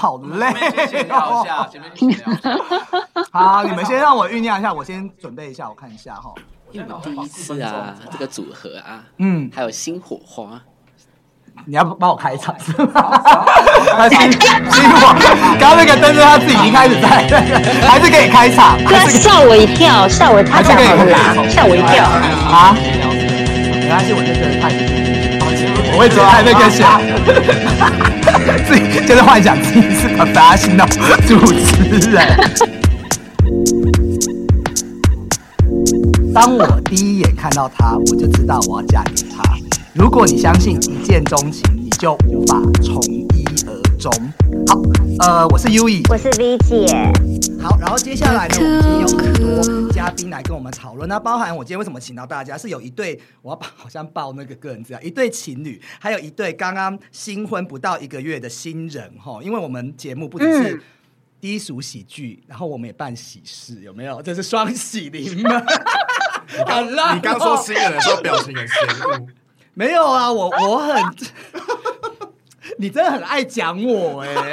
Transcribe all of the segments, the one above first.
好累先闲聊一下，前面闲聊一下。好，你们先让我酝酿一下，我先准备一下，我看一下哈。因为我们第一次啊，这个组合啊，嗯，还有新火花，你要帮我开场是吗？他 新新火，刚刚那个灯是他自己已经开始在，还是可以开场？对啊，吓我一跳，吓我，他讲好啦，吓我一跳。啊？没关系，我这个太，我会觉得太那个想，自己就是幻想自己是个大型的主持人。当我第一眼看到他，我就知道我要嫁给他。如果你相信一见钟情，你就无法从一而终。好，呃，我是 U E，我是 V 姐。好，然后接下来呢，我们今天有很多嘉宾来跟我们讨论。那包含我今天为什么请到大家，是有一对我要把好像报那个个人资料，一对情侣，还有一对刚刚新婚不到一个月的新人哈。因为我们节目不只是嗯低俗喜剧，然后我们也办喜事，有没有？这是双喜临门。很 烂哦你刚说新人的时候表情很嫌恶，没有啊，我我很，你真的很爱讲我哎、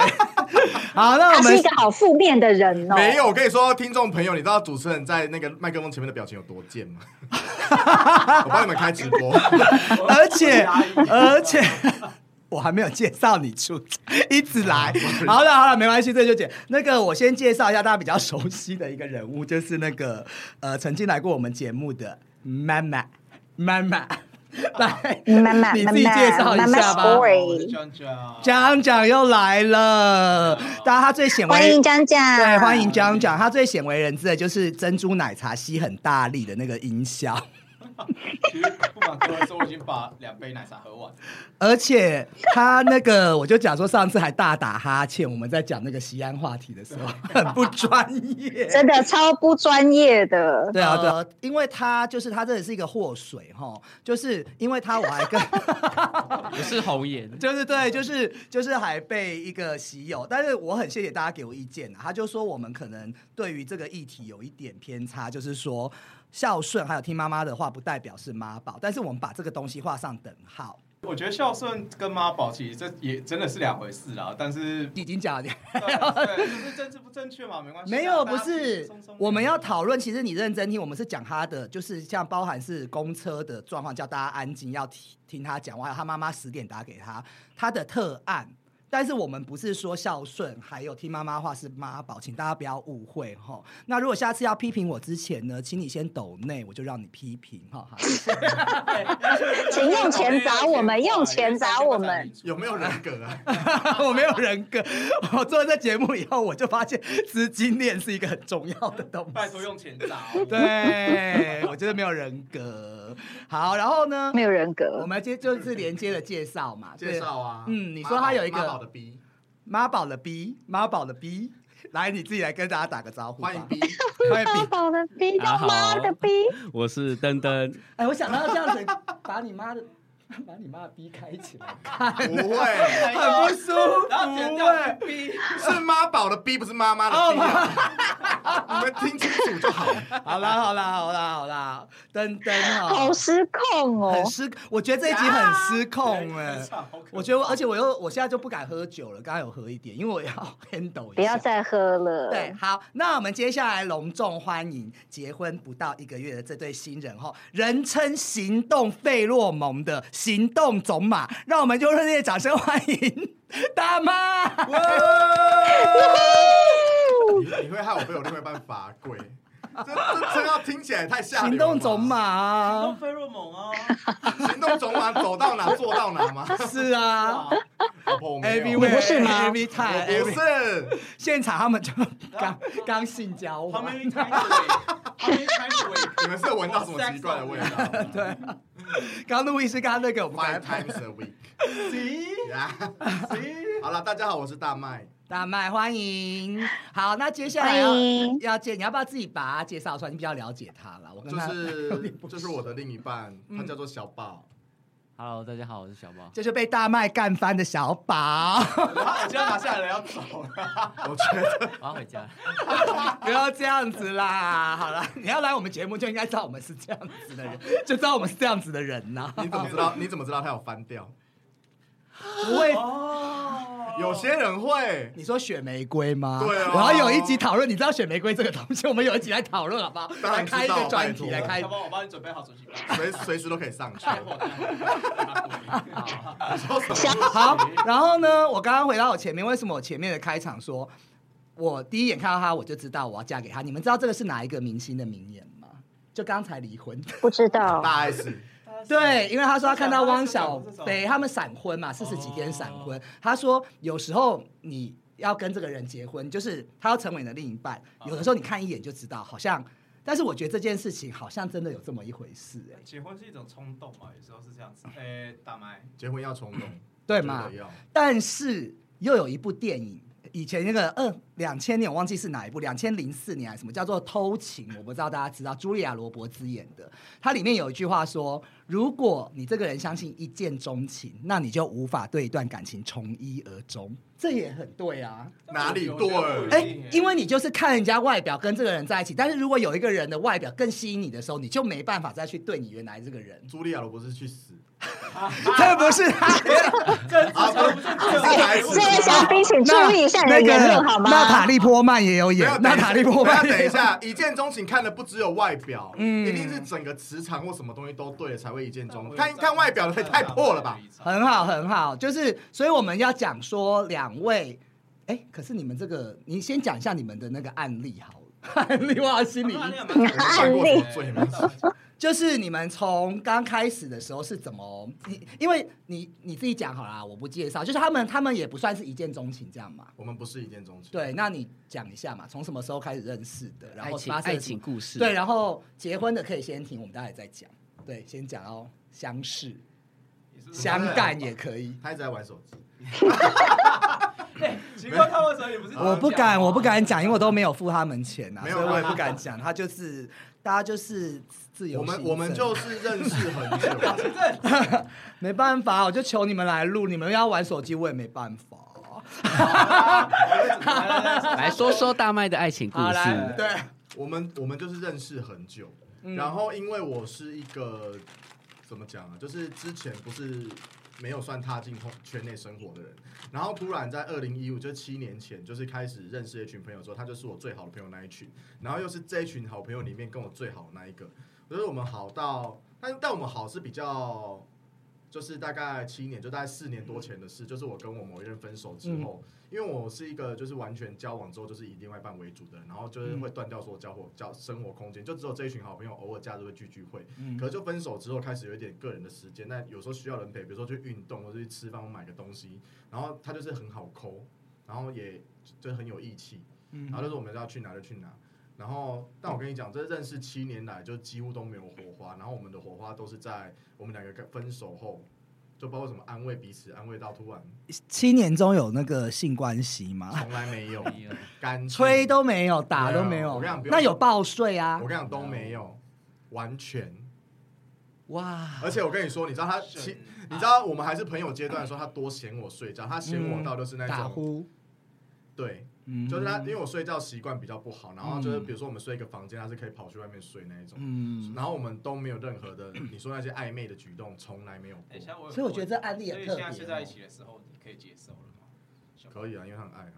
好，那我们是一个好负面的人哦。没有。我跟你说，听众朋友，你知道主持人在那个麦克风前面的表情有多贱吗？我帮你们开直播，而且 而且我还没有介绍你出场，一直来。好了好了，没关系，这就解。那个我先介绍一下大家比较熟悉的一个人物，就是那个呃曾经来过我们节目的妈妈妈妈。来，慢慢你自己介绍一妈妈下吧。样讲，江江又来了，大家他最鲜为欢迎讲讲，对，欢迎讲讲。他最鲜为人知的就是珍珠奶茶吸很大力的那个音效，其实不瞒各位说，我已经把两杯奶茶喝完。而且他那个，我就讲说上次还大打哈欠，我们在讲那个西安话题的时候，很不专业。真的超不专业的。对啊，对啊，因为他就是他真的是一个祸水哈，就是因为他我还跟 也是红颜，就是对，就是就是还被一个喜友，但是我很谢谢大家给我意见啊。他就说我们可能对于这个议题有一点偏差，就是说孝顺还有听妈妈的话，不代表是妈宝，但是我们把这个东西画上等号。我觉得孝顺跟妈宝其实这也真的是两回事啦，但是已经讲了，对，对就是政治不正确嘛，没关系啊。没有，不是我们要讨论。其实你认真听，我们是讲他的，就是像包含是公车的状况，叫大家安静，要听听他讲话。还有他妈妈十点打给他，他的特案。但是我们不是说孝顺，还有听妈妈话是妈宝，请大家不要误会哈。那如果下次要批评我之前呢，请你先抖内，我就让你批评哈。好请用钱砸我们，用钱砸我们。有没有人格啊？我没有人格，我做了这节目以后，我就发现资金链是一个很重要的东西。拜托用钱砸哦。对，我觉得没有人格。好，然后呢？没有人格我格，们接就是连接的介绍嘛，介绍啊，嗯，你说他有一个妈宝的个 B，妈宝的 B，妈宝的 B，来你自己来跟大家打个招呼吧。欢迎 B，欢迎妈 B。宝的逼，叫妈的逼，我是登登，哎，我想到这样子，把你妈的。把你妈的 B 开起来 看，不会，很不舒然后剪掉服哎。B，是妈宝的逼不是妈妈的逼啊。你们听清楚就好。好啦好啦好啦好啦，登登哈，好失控哦很！失，我觉得这一集很失控哎、我觉得，而且我又我现在就不敢喝酒了，刚刚有喝一点，因为我要 handle 一下。不要再喝了。对，好，那我们接下来隆重欢迎结婚不到一个月的这对新人哈，人称行动费洛蒙的行动种马，让我们用热烈掌声欢迎大妈。你你会害我被我另外一半罚跪，这这这要听起来太吓人了行动种马。啊动，费洛蒙啊，行动种马走到哪做到哪吗？是啊。老婆我不是吗？Every 不 every- 是，现场他们就刚刚性交旁往，边开着尾，旁边开始，你们是有闻到什么奇怪的味道吗？对，刚录音是刚刚那个我们，Five times a week。See，好了，大家好，我是大麦。大麦欢迎。好，那接下来要要介，你要不要自己把他介绍出来？你比较了解他了。我跟就他是就是我的另一半，他叫做小宝。Hello，大家好，我是小宝。这是被大麦干翻的小宝，我今天拿下来了要走了。我觉得我要回家。不要这样子啦。好了，你要来我们节目就应该知道我们是这样子的人，就知道我们是这样子的人呐、你怎么知道？你怎么知道他有翻掉？不会。有些人会，你说选玫瑰吗？对啊然后有一集讨论，你知道选玫瑰这个东西，我们有一集来讨论，好不好？当然来开一个知道专题，拜托来开我帮你准备好手机吧。随随时都可以上去。好，然后呢，我刚刚回到我前面，为什么我前面的开场说，我第一眼看到他，我就知道我要嫁给他？你们知道这个是哪一个明星的名言吗？就刚才离婚，不知道。大 S，对，因为他说他看到汪小菲他们闪婚嘛，四十几天闪婚，他说有时候你要跟这个人结婚，就是他要成为你的另一半，有的时候你看一眼就知道，好像。但是我觉得这件事情好像真的有这么一回事、哎，结婚是一种冲动嘛，有时候是这样子。哎，大麦，结婚要冲动，对嘛？觉得要。但是又有一部电影，以前那个嗯两千年我忘记是哪一部，两千零四年还是什么叫做《偷情》，我不知道大家知道，茱莉亚·罗伯兹演的。它里面有一句话说：“如果你这个人相信一见钟情，那你就无法对一段感情从一而终。”这也很对啊。哪里对？哎、因为你就是看人家外表跟这个人在一起，但是如果有一个人的外表更吸引你的时候，你就没办法再去对你原来这个人。茱莉亚罗伯斯去死 这不是他。啊！不是，这位小兵，请注意一下你的那个言论好吗？娜塔利波曼也有，演娜塔利波曼等一下一下，一见钟情看的不只有外表，嗯一定是整个磁场或什么东西都对了才会一见钟情。看看外表的太破了吧？很好，很好，就是，所以我们要讲说两位，哎，可是你们这个，你先讲一下你们的那个案例好了，案例我好心里，我们犯过什么罪吗？就是你们从刚开始的时候是怎么，你因为你你自己讲好啦，我不介绍，就是他们他们也不算是一见钟情这样嘛，我们不是一见钟情。对，那你讲一下嘛，从什么时候开始认识的，然后发生了什么情故事。对，，然后结婚的可以先听，我们待会再讲，对，先讲哦相识、相干也可以。他一直在玩手机。奇怪，他为什么也不是？我不敢，我不敢讲，因为我都没有付他们钱呐、没有所以我也不敢讲。他就是大家就是自由我行们我们就是 认识很久，没办法，我就求你们来录，你们要玩手机我也没办法。来说说大麦的爱情故，事。对，我们我们就是认识很久。然后因为我是一个怎么讲啊，就是之前不是没有算踏进圈内生活的人，然后突然在二零一五，就七年前，就是开始认识一群朋友之后，他就是我最好的朋友那一群，然后又是这一群好朋友里面跟我最好的那一个，我觉得我们好到，但但我们好是比较。就是大概七年，就大概四年多前的事，就是我跟我某一任分手之后，因为我是一个就是完全交往之后就是以另外一半为主的人，然后就是会断掉所有交活交生活空间，就只有这一群好朋友偶尔假日会聚聚会，嗯。可是就分手之后开始有一点个人的时间，但有时候需要人陪，比如说去运动或者去吃饭或买个东西，然后他就是很好抠，然后也就是很有义气，嗯。然后就是我们要去哪就去哪。然后，但我跟你讲，这认识七年来就几乎都没有火花。然后我们的火花都是在我们两个分手后，就包括什么安慰彼此，安慰到突然七年中有那个性关系吗？从来没有干净吹都没有，打都没没有有我跟你讲不，用那有报税啊我？跟你讲都没有，完全。哇，而且我跟你说，你知道他七，你知道我们还是朋友阶段的时候，他多嫌我睡觉，他嫌我到就是那种，打呼，对，嗯就是他，因为我睡觉习惯比较不好，然后就是比如说我们睡一个房间，他是可以跑去外面睡那一种，嗯，然后我们都没有任何的你说那些暧昧的举动，从来没有哎，过。有所以我觉得这案例所以很特别哦。现在睡在一起的时候，你可以接受了吗？可以啊，因为他很爱啊。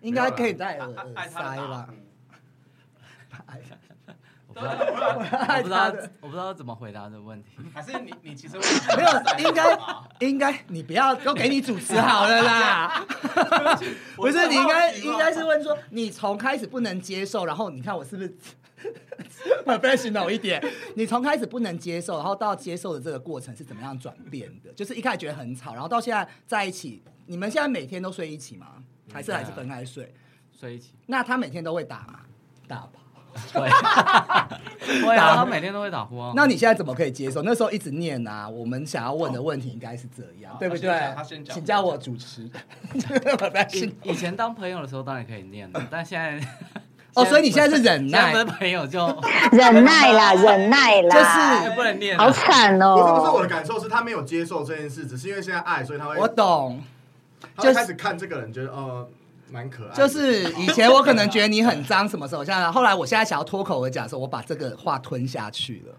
应该可以戴耳塞吧？呼我不知道，我不知道，我不知道怎么回答这个问题。还是你你其实 没有，应该应该你不要都给你主持好了啦。不是，你应该应该是问说，你从开始不能接受，然后你看我是不是 professional 一点？你从开始不能接受，然后到接受的这个过程是怎么样转变的？就是一开始觉得很吵，然后到现在在一起，你们现在每天都睡一起吗？还是还是分开睡？睡一起，那他每天都会打吗？打吧。会，会啊，他每天都会打呼啊。那你现在怎么可以接受？那时候一直念啊，我们想要问的问题应该是这样，好对不对请叫我主持。以以前当朋友的时候当然可以念的，但现在哦，所以你现在是忍耐现在不，是朋友就忍耐啦，忍耐啦，就是不能念了。好惨不是不是，我哦。的感受是他没有接受这件事，只是因为现在爱，所以他会我懂。他会开始看这个人，觉得呃蛮可爱。就是以前我可能觉得你很脏，什么时候？现在后来我现在想要脱口而讲的时候，我把这个话吞下去了。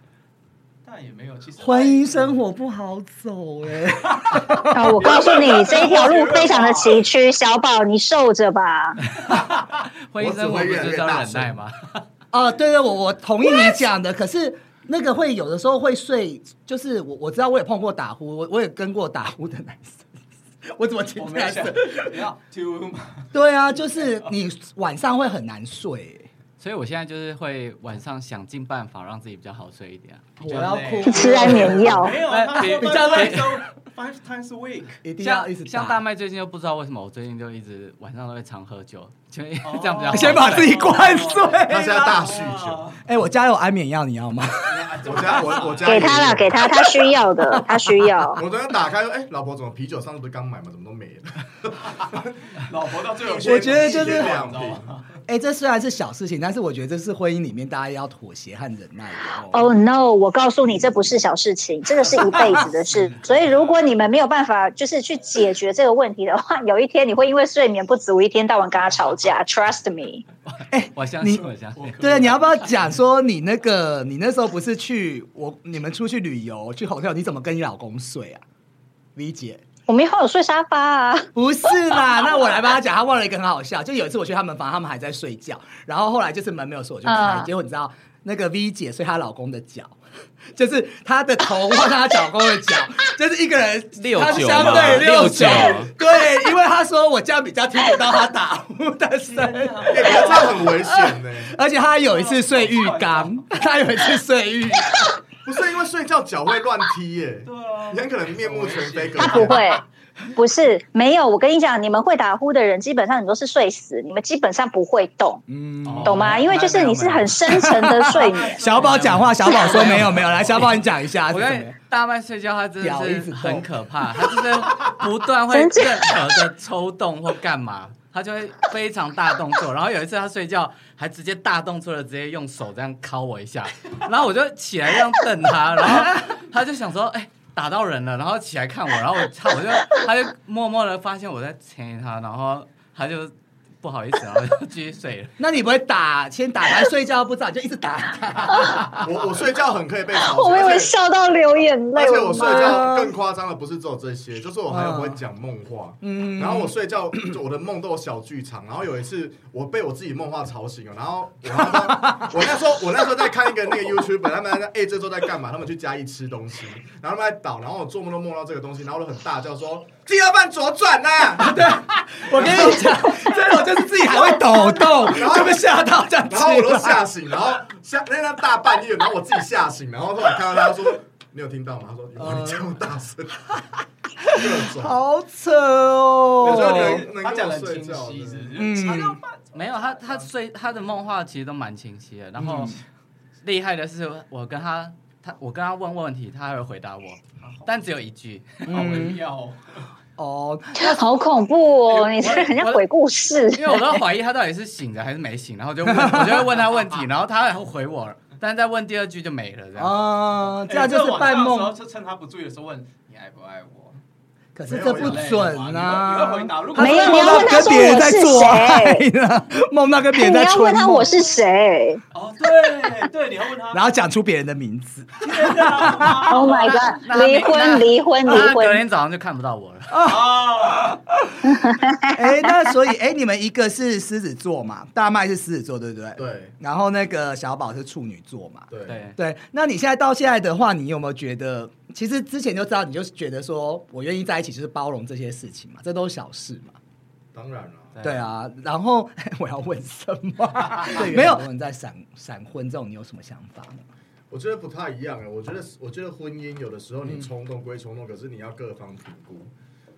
但也没有，其实婚姻生活不好走哎、啊，我告诉你，这一条路非常的崎岖，小宝你受着吧。婚姻生活不就是要忍耐吗？哦，对对，我我同意你讲的，可是那个会有的时候会睡，就是我我知道我也碰过打呼，我我也跟过打呼的男生，我怎么听？你要对啊，就是你晚上会很难睡、所以我现在就是会晚上想尽办法让自己比较好睡一点啊。我要哭，吃安眠药没有，比较累 five times a week，一定要像一直像大麦最近又不知道为什么，我最近就一直晚上都会常喝酒，就哦这样比较先把自己灌醉。他现在大酗酒，哎、我家有安眠药，你要吗？我家我我家给他了，给他，他需要的，他需要。我昨天打开，哎，老婆怎么啤酒上次不是刚买吗？怎么都没了？老婆到最后，我觉得就是两瓶。哎、这虽然是小事情，但是我觉得这是婚姻里面大家要妥协和忍耐的哦。Oh no！我告诉你，这不是小事情，这个是一辈子的事。所以，如果你们没有办法就是去解决这个问题的话，有一天你会因为睡眠不足，一天到晚跟他吵架。Trust me。我相信，我相信。对啊，你要不要讲说你那个你那时候不是去我你们出去旅游去 hotel，你怎么跟你老公睡啊？V 姐我们以后有睡沙发啊。不是啦，那我来帮他讲，他忘了一个很好笑，就有一次我去他们房，他们还在睡觉，然后后来就是门没有锁，我就开，嗯结果你知道那个 V 姐睡她老公的脚。就是她的头换她老公的脚，就是一个人六她是九吗相对六九九，对，因为他说我这样比较听得到他打呼的声音。哎，可是这样很危险呢。而且他有一次睡浴缸，他有一次睡浴，不是因为睡觉脚会乱踢耶，对啊你很可能面目全非。他不会，不是没有。我跟你讲，你们会打呼的人，基本上你都是睡死，你们基本上不会动，嗯，懂吗？因为就是你是很深沉的睡眠。小宝讲话，小宝说没有没有，来小宝你讲一下是我跟你什么？大麦睡觉，他真的是很可怕，他就是 不断会真任何的抽动或干嘛，他就会非常大动作。然后有一次他睡觉还直接大动作的直接用手这样敲我一下，然后我就起来这样瞪他，然后他就想说，哎、打到人了，然后起来看我，然后我，我就他就默默的发现我在亲他，然后他就不好意思，然后就继续睡了。那你不会打，先打完睡觉不知道，就一直打他。我我睡觉很可以被吵 我以醒，而且为笑到流眼泪，而且我睡觉更夸张的不是只有这些，就是我还有会讲梦话。嗯然后我睡觉，我的梦都有小剧场。然后有一次，我被我自己梦话吵醒了。然后我那时候，我那时候，我那时候在看一个那个 YouTube，他们在哎、这周在干嘛？他们去嘉义吃东西，然后他们在倒，然后我做梦都梦到这个东西，然后我就很大叫说：“第二半左转呐、对我跟你讲，这种就是自己还会抖动，就被吓到这样子然。后我都吓醒，然后吓那那大半夜，然后我自己吓醒，然后后来看到他说：“你有听到吗？”他说：“有，你这么大声。”好扯哦！能能他讲的跟我睡清晰，是不是？嗯没有他，他睡他的梦话其实都蛮清晰的。然后厉害的是，我跟他他我跟他问问题，他还会回答我，但只有一句。好微妙 哦。哦，好恐怖哦！你这很像鬼故事。因为我都怀疑他到底是醒着还是没醒，然后就问 我就会问他问题，然后他然后回我，但是再问第二句就没了，这样。哦，这样就是半梦，趁他不注意的时候问你爱不爱我。可是这不准你啊！没有你要问他跟别人在做说我爱是呢，梦到跟别人在春梦要问他我，是谁哦，对对，你要问他。然后讲出别人的名字。？Oh my god！离婚，离婚，离那他隔。天早上就看不到我了。哦，哎，那所以哎，你们一个是狮子座嘛，大麦是狮子座，对不对？。对然后那个小宝是处女座嘛。对对，对，那你现在到现在的话，你有没有觉得，其实之前就知道，你就是觉得说我愿意在一起，就是包容这些事情嘛，这都是小事嘛。当然了。对啊，然后 我要问什么？对，没有很多人在闪闪婚这种，你有什么想法吗？我觉得不太一样啊。我觉得，我觉得婚姻有的时候你冲动归冲动，可是你要各方评估，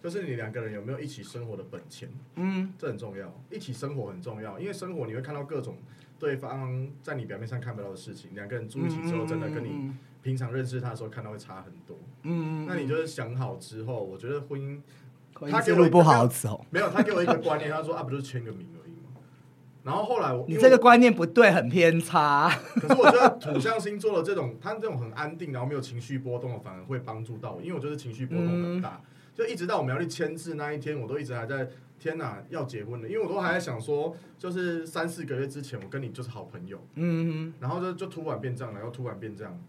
就是你两个人有没有一起生活的本钱，嗯这很重要。一起生活很重要，因为生活你会看到各种对方在你表面上看不到的事情。两个人住一起之后，真的跟你平常认识他的时候看到会差很多。嗯那你就是想好之后，我觉得婚姻他他给我不好走，没有，他给我一个观念，他说啊，不就是签个名而已嘛？然后后来我你这个观念不对，很偏差。可是我觉得土象星座的这种，他这种很安定，然后没有情绪波动，反而会帮助到我，因为我就是情绪波动很大，就一直到我们要去签字那一天，我都一直还在天哪，要结婚了，因为我都还在想说，就是三四个月之前，我跟你就是好朋友，嗯，然后就就突然变这样，然后突然变这样，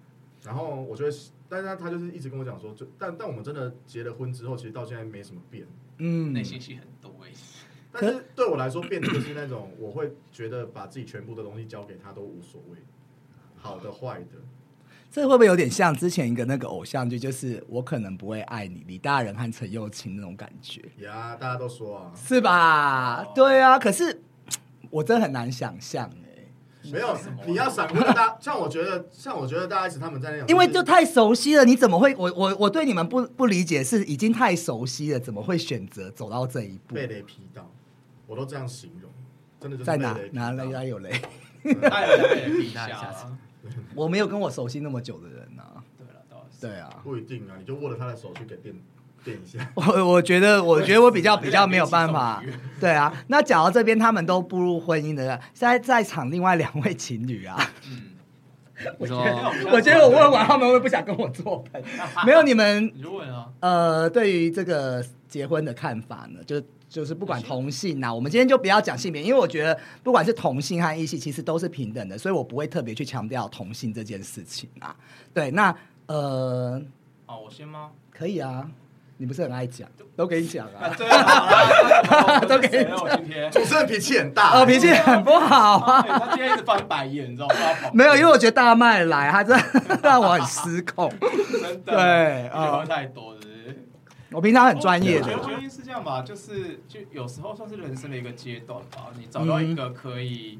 然后我就会，但是他他就是一直跟我讲说，就但但我们真的结了婚之后，其实到现在没什么变。嗯内心戏很多哎。但是对我来说，变的就是那种我会觉得把自己全部的东西交给他都无所谓，好的坏的。这会不会有点像之前一个那个偶像剧，就是我可能不会爱你，李大人和陈幼卿那种感觉，呀，大家都说啊，是吧？对啊，可是我真的很难想象哎、没有，你要闪婚的大，像我觉得，像我觉得大 S 他们在那种，因为就太熟悉了，你怎么会？我我我对你们不不理解，是已经太熟悉了，怎么会选择走到这一步？被雷劈到，我都这样形容，真的就是在哪哪雷劈哪有雷？他也在被人比下一下子啊。我没有跟我熟悉那么久的人啊。对了。对啊，不一定啊，你就握着他的手去给电电一下。我我觉得，我觉得我比较比较没有办法。对啊，那讲到这边，他们都步入婚姻的，在在场另外两位情侣啊，嗯，我觉得我觉得我问完他们会不想跟我做朋友。没有你们你就问啊。呃，对于这个结婚的看法呢？就就是不管同性呐、我们今天就不要讲性别，因为我觉得不管是同性和异性，其实都是平等的，所以我不会特别去强调同性这件事情啊。对，那呃，哦，我先吗？可以啊，你不是很爱讲，都给你讲啊，啊。对啊，都给你。主持人脾气很大，哦，脾气很不好啊。他今天一直翻白眼，你知道吗？没有，因为我觉得大麦来，他真的让我很失控。真的对你喝太多了。我平常很专业的我觉得，是这样吧，就是就有时候算是人生的一个阶段吧。你找到一个可以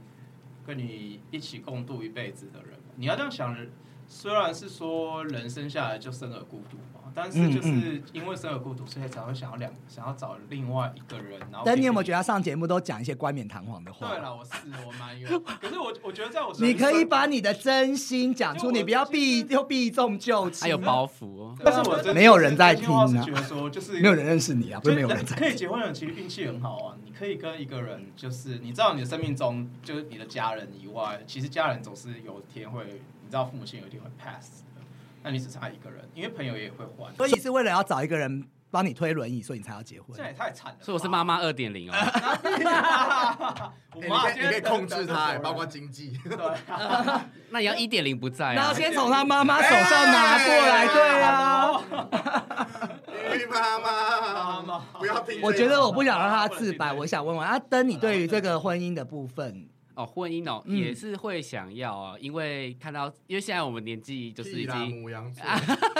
跟你一起共度一辈子的人，你要这样想。虽然是说人生下来就生而孤独嘛，但是就是因为生而孤独，所以才会想要两想要找另外一个人。然后，但你有没有觉得他上节目都讲一些冠冕堂皇的话？对了，我是我蛮有，可是我我觉得在我你可以把你的真心讲出，你不要避又避重就轻。还有包袱哦。但是我真没有人在听啊觉得说就是没有人认识你啊，不是没有人在。可以结婚的人其实运气很好啊，你可以跟一个人，就是你知道你的生命中，就是你的家人以外，其实家人总是有一天会，你知道父母亲有一定会 pass 的，那你只剩下一个人，因为朋友也会换，所以你是为了要找一个人帮你推轮椅，所以你才要结婚这。也太惨了吧。所以我是妈妈二点零哦。我哎妈你可以你可以控制他，哎包括经济。那你要一点零不在啊。然后先从他妈妈手上拿过来，对啊。鱼妈妈，妈妈不要听这个。我觉得我不想让他自白，我想问问阿，登你对于这个婚姻的部分，哦，婚姻哦，嗯也是会想要啊，因为看到，因为现在我们年纪就是已经母羊座，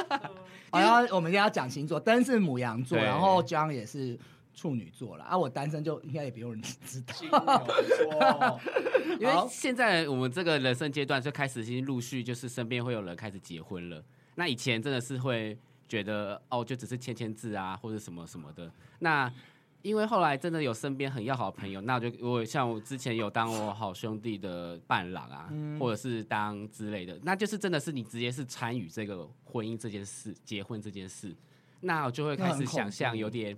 好像我们今天要讲星座，登是母羊座，然后 John 也是处女座了啊，我单身就应该也不用人 知道。因为好现在我们这个人生阶段就开始已经陆续就是身边会有人开始结婚了。那以前真的是会觉得哦，就只是签签字啊，或者什么什么的。那因为后来真的有身边很要好的朋友，那我就我像我之前有当我好兄弟的伴郎啊，或者是当之类的，那就是真的是你直接是参与这个婚姻这件事、结婚这件事，那我就会开始想象有点。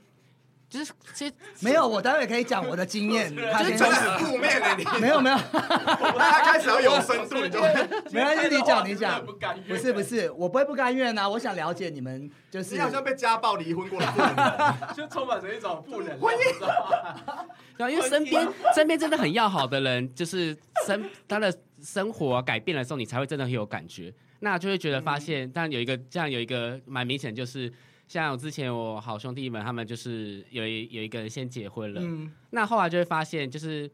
就是其实 没有，我待会可以讲我的经验。他先真的很负面的你。没有没有，他开始要有深度，你就 会。没关系，你讲你讲不甘，愿不是不是，我不会不甘愿啊，我想了解你们就是你好像被家暴、离婚过的妇女。就充满着一种不能对啊，因为身边身边真的很要好的人，就是生他的生活、啊、改变的时候，你才会真的很有感觉。那就会觉得发现，但有一个这样有一个蛮明显，就是像我之前我好兄弟们，他们就是有一有一个人先结婚了，嗯那后来就会发现，就是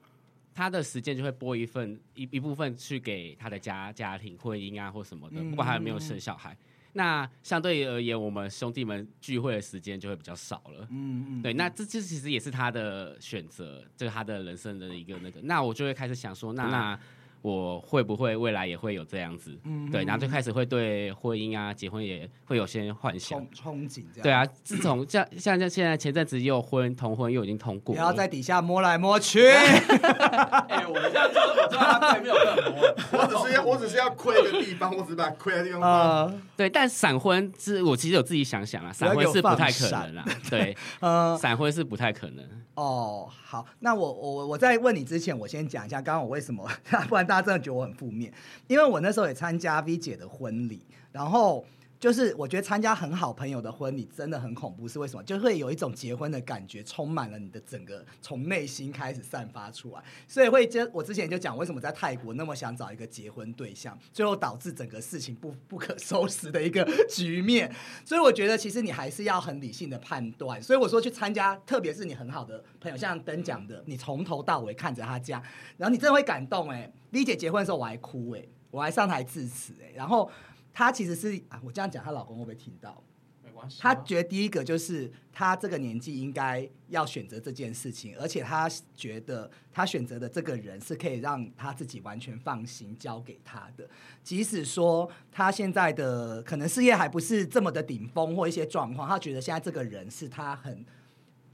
他的时间就会拨一份一一部分去给他的家家庭、婚姻啊或什么的，嗯不管他有没有生小孩。那相对而言，我们兄弟们聚会的时间就会比较少了。嗯嗯，对，那这这其实也是他的选择，这是他的人生的一个那个。那我就会开始想说，那那我会不会未来也会有这样子？嗯对，然后就开始会对婚姻啊、结婚也会有些幻想憧。憧憬这样。对，啊，自从 像像像现在前阵子又婚同婚又已经通过了，不要在底下摸来摸去。哎，我这样就是我知道他对没有更多，我只是要，我只是要亏一个地方，我只是把亏的地方 啊。呃对，但闪婚是我其实有自己想想啊，闪婚是不太可能 啦。对，呃，闪婚是不太可能。哦，好，那我我我在问你之前，我先讲一下刚刚我为什么，不然大家真的觉得我很负面，因为我那时候也参加 V 姐的婚礼，然后就是我觉得参加很好朋友的婚礼真的很恐怖，是为什么？就会有一种结婚的感觉，充满了你的整个从内心开始散发出来，所以会就我之前就讲，为什么在泰国那么想找一个结婚对象，最后导致整个事情不 不可收拾的一个局面。所以我觉得其实你还是要很理性的判断。所以我说去参加，特别是你很好的朋友，像登讲的，你从头到尾看着他家，然后你真的会感动哎、丽姐结婚的时候我还哭哎、我还上台致辞哎、然后她其实是啊，我这样讲，她老公会不会听到？没关系啊。她觉得第一个就是她这个年纪应该要选择这件事情，而且她觉得她选择的这个人是可以让她自己完全放心交给他的，即使说她现在的可能事业还不是这么的顶峰或一些状况，她觉得现在这个人是她很。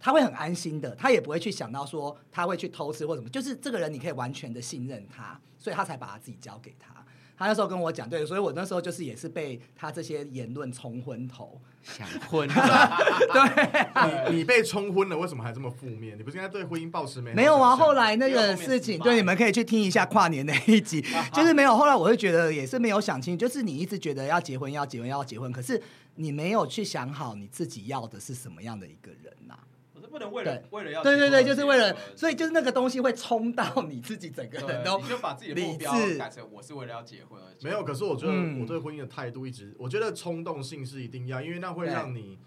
他会很安心的，他也不会去想到说他会去偷吃或什么，就是这个人你可以完全的信任他，所以他才把他自己交给他。他那时候跟我讲，对，所以我那时候就是也是被他这些言论冲昏头。想婚，你你被冲昏了，为什么还这么负面？你不是应该对婚姻抱持美好没有啊，后来那个事情，对，你们可以去听一下跨年那一集，就是没有。后来我会觉得也是没有想清，就是你一直觉得要结婚，要结婚，要结婚，可是你没有去想好你自己要的是什么样的一个人呐、不能为了为了要对对对，就是为了所以就是那个东西会冲到你自己整个人都你就把自己的目标改成我是为了要结婚而结婚。没有，可是我觉得嗯。我对婚姻的态度一直，我觉得冲动性是一定要，因为那会让你，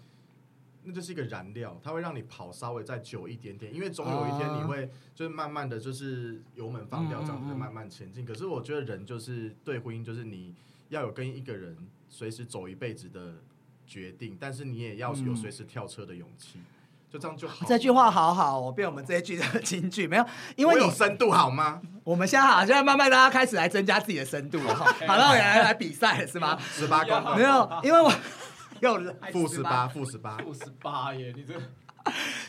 那就是一个燃料，它会让你跑稍微再久一点点，因为总有一天你会就是慢慢的就是油门放掉，这样子嗯。慢慢前进。可是我觉得人就是对婚姻，就是你要有跟一个人随时走一辈子的决定，但是你也要有嗯。随时跳车的勇气，就这样就好。这句话好好哦，被我们这一句的金句没有，因为我你有深度好吗？我们现在好，现在慢慢大家开始来增加自己的深度了哈。好了，我来来比赛了是吗？十八公分，没有，因为我又来 负十八，负十八。负十八耶，你这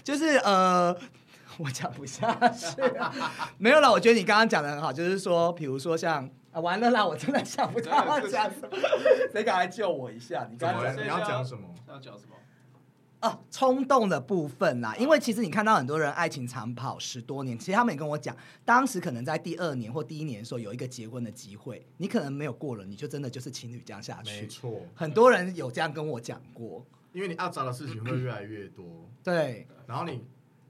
就是呃，我讲不下去、啊，没有了。我觉得你刚刚讲的很好，就是说，比如说像啊，完了啦，我真的想不到要讲什么，谁敢来救我一下？你？刚刚讲你要讲什么？要讲什么？哦，冲动的部分啦，因为其实你看到很多人爱情长跑十多年，其实他们也跟我讲，当时可能在第二年或第一年的时候有一个结婚的机会，你可能没有过了，你就真的就是情侣这样下去。没错，很多人有这样跟我讲过，因为你要找的事情会越来越多，对，然后你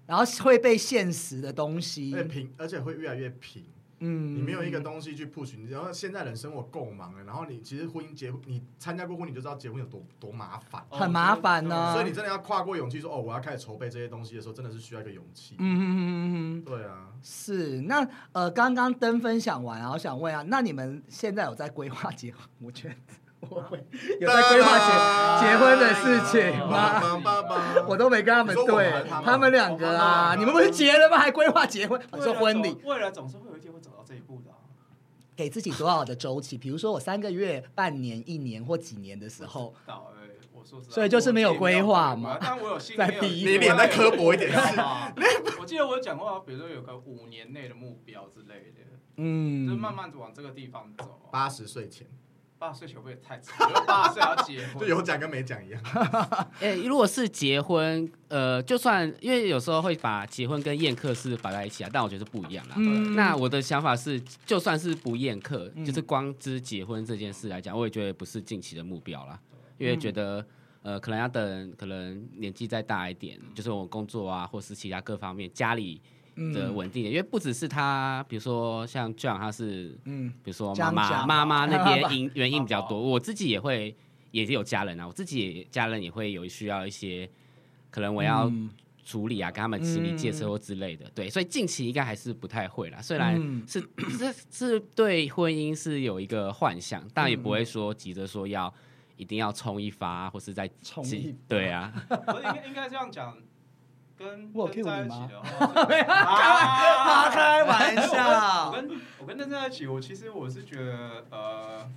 然后会被现实的东西而且会越来越平。嗯你没有一个东西去 push，你然后现在人生活够忙了，然后你其实婚姻结，你参加过婚，你就知道结婚有多多麻烦。很麻烦呢所以你真的要跨过勇气说，哦，我要开始筹备这些东西的时候，真的是需要一个勇气。嗯嗯嗯嗯嗯。对啊，是，那呃，刚刚登分享完，然后想问啊，那你们现在有在规划结婚？我觉得我会有在规划结结婚的事情吗？我都没跟他们对他们两个啊，你们不是结了吗？还规划结婚？我说婚礼，未来总是会有一天会走到这一步的啊。给自己多少的周期？比如说我三个月、半年、一年或几年的时候，所以就是没有规划嘛但我有 心里在面有逼你脸再刻薄一点？我记得我有讲过，比如说有个五年内的目标之类的，嗯，就是慢慢地往这个地方走啊。八十岁前八十岁会太长？因为八十岁要结婚，就有讲跟没讲一样。哎、如果是结婚，呃，就算因为有时候会把结婚跟宴客是摆在一起啊，但我觉得是不一样啦。嗯那我的想法是，就算是不宴客，嗯就是光之结婚这件事来讲，我也觉得不是近期的目标啦，因为觉得。呃，可能要等，可能年纪再大一点，就是我工作啊，或是其他各方面家里的嗯。稳定点，因为不只是他，比如说像 John 他是，嗯比如说妈妈妈妈那边 因原因比较多，我自己也会也是有家人啊，我自己也家人也会有需要一些，可能我要嗯。处理啊，跟他们心理借车或之类的，对，所以近期应该还是不太会啦。虽然嗯。是是是对婚姻是有一个幻想，但也不会说急着说要一定要冲一发，或是在冲一对啊，不是应该应该这样讲，跟我有跟在一你吗？起的话，啊开玩笑。我，跟我跟邓在一起，我其实我是觉得，呃，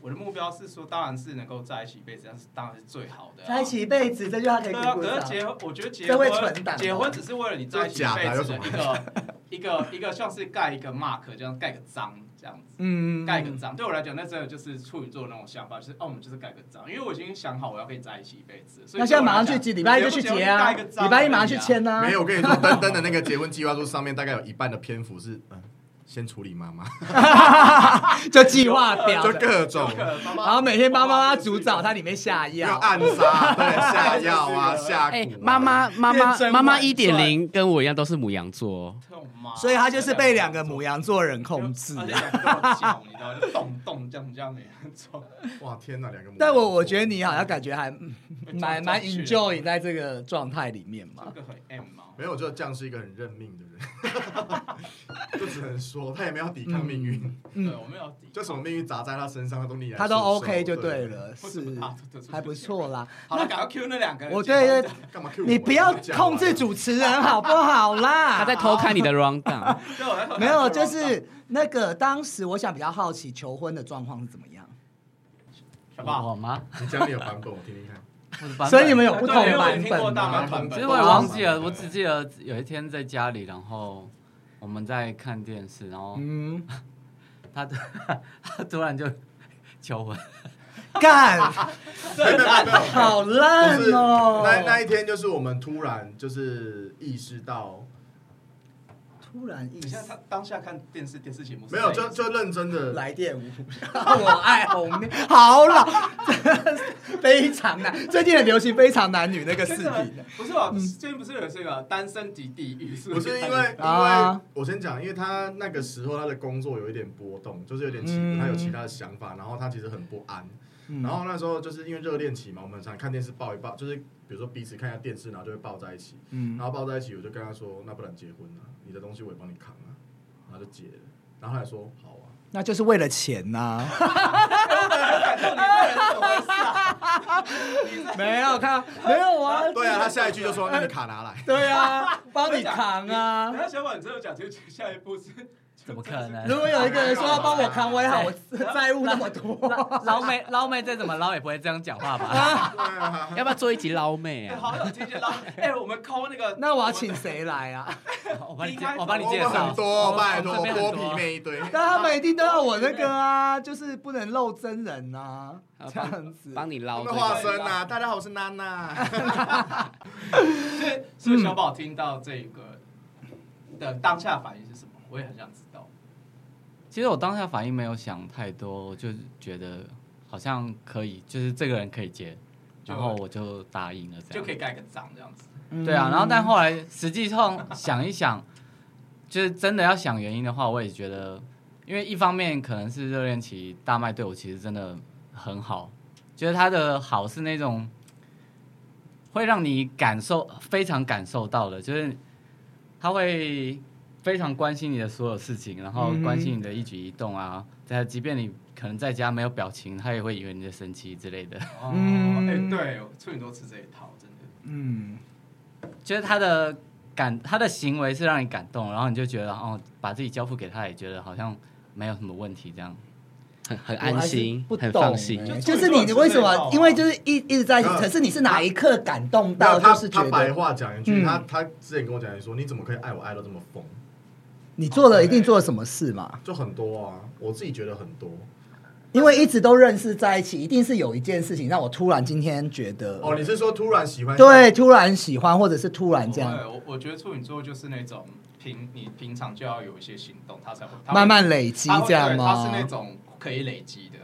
我的目标是说，当然是能够在一起一辈子，但是当然是最好的啊、在一起一辈子，这句话可以对啊，可是结婚，我觉得结婚结婚只是为了你在一起一辈子的一个一个一个像是盖一个 mark 这样盖个章这样子。嗯盖个章，对我来讲，那真的就是处女座的那种想法，就是哦，我们就是盖个章，因为我已经想好我要跟你在一起一辈子，所以那现在马上去结结，礼拜一就去结啊，礼拜一马上去签啊。没有，我跟你说，登登的那个结婚计划书上面大概有一半的篇幅是，嗯，先处理妈妈，就计划表就，各种然后每天帮妈妈煮早餐，里面下要药。暗杀，对，下药啊，下蛊哎啊。，妈妈妈妈妈妈嬛一点零跟我一样都是母羊座所以她就是被两个母羊座人控制你知道吗，就动动这样这样。哇，天哪，两个母羊座。但我我觉得你好像感觉还嗯蛮蛮 enjoy 在这个状态里面嘛这。个很 M 嘛。没有，就这样是一个很认命的人，就只能说他也没有抵抗命运，嗯对，我没有抵抗就什么命运砸在他身上，他都逆来他都 OK 就对。了，是还不错啦。好了，赶快 Q 那两个人。我对对，干嘛 Q 你不要控制主持人好不好啦？他在偷看你的 round down。没有，就是那个当时我想比较好奇求婚的状况是怎么样，好不好？我吗？你家里有版本，我听听看。所以你们有不同对我版本吗？大版本其实我也忘记了，我只记得有一天在家里，然后我们在看电视，然后嗯，他 他突然就求婚，干，没有没有没有，好烂哦！那那一天，就是我们突然就是意识到，突然意识你现在他当下看电视电视节目没有就就认真的来电无，我爱红妹，好老，非常难。最近很流行非常男女那个视频，不是吧？最近不是有这个单身级地狱？是不是因为，因啊为我先讲，因为他那个时候他的工作有一点波动，就是有点起嗯伏，他有其他的想法，然后他其实很不安。嗯。然后那时候就是因为热恋期嘛，我们常看电视抱一抱，就是比如说彼此看一下电视，然后就会抱在一起，嗯。然后抱在一起，我就跟他说，那不然结婚啊，你的东西我也帮你扛啊，然后就结了，然后他还说好啊，那就是为了钱呐、感动你这人怎么回事啊？没有看，没有啊，对啊，他下一句就说，那你卡拿来，对啊，帮你扛啊。等。下小宝，你真的讲，就下一步是怎么可能？如果有一个人说要帮我扛，我也好，我债务那么多。捞妹捞妹再怎么捞也不会这样讲话吧？要不要做一集捞妹啊？好有听见捞，哎，我们抠那个，那我要请谁来啊？我帮你介我帮你介绍很多，很剥多皮妹一堆。但他们一定都要我那个啊，就是不能露真人啊，这样子。帮你捞化身啊！大家好，我是娜娜。所以是不是小宝听到这个的当下反应是什么？我也很想知道。其实我当下反应没有想太多，我就觉得好像可以，就是这个人可以接，然后我就答应了，这样就可以盖个章这样子。对啊。然后但后来实际上想一想，就是真的要想原因的话，我也觉得，因为一方面可能是热恋期，大麦对我其实真的很好，觉得他的好是那种会让你感受非常感受到的，就是他会非常关心你的所有事情，然后关心你的一举一动啊，在即便你可能在家没有表情，他也会以为你在生气之类的。哦，嗯哎，对，处女座吃这一套，真的。嗯，就是他的感，他的行为是让你感动，然后你就觉得哦，把自己交付给他，也觉得好像没有什么问题这样。很很安心很放心。欸就是你为什么？因为就是一一直在一起，嗯可是你是哪一刻感动到，他就是觉他白得话讲一句，嗯他他之前跟我讲说，你怎么可以爱我爱到这么疯？你做了一定做了什么事嘛？就很多啊，我自己觉得很多。因为一直都认识在一起，一定是有一件事情让我突然今天觉得，哦，你是说突然喜欢？对，突然喜欢，或者是突然这样，对我我觉得处女座就是那种平，你平常就要有一些行动，他才会他会慢慢累积这样吗他是那？种可以累积的。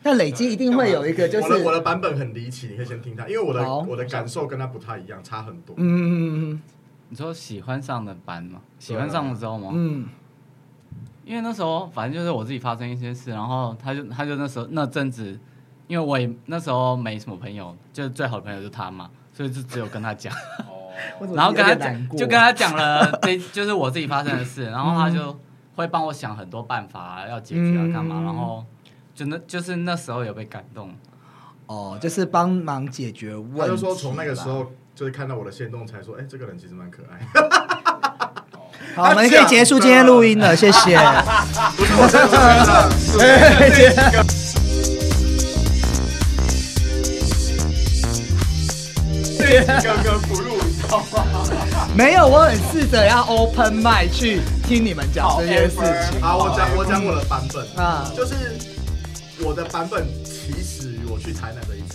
但累积一定会有一个，就我的我的版本很离奇，你可以先听他，因为我的我的感受跟他不太一样，差很多。嗯嗯嗯你说喜欢上的班吗？喜欢上了之后吗？嗯。因为那时候反正就是我自己发生一些事，然后他就他就那时候那阵子，因为我也那时候没什么朋友，就是最好的朋友就是他嘛，所以就只有跟他讲，哦，然后跟他讲就跟他讲了这就是我自己发生的事，然后他就会帮我想很多办法要解决啊嗯。干嘛，然后就那就是那时候有被感动，哦，就是帮忙解决问题。他就说从那个时，候就是看到我的线动才说，哎，这个人其实蛮可爱。好，我们可以结束今天录音了，谢谢。不是我真的，刚刚 不录，你知道吗？没有，我很试着要 open m i 去听你们讲这件事情好，我讲我讲我的版本，啊。就是我的版本起始于我去台南的一。